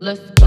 Let's.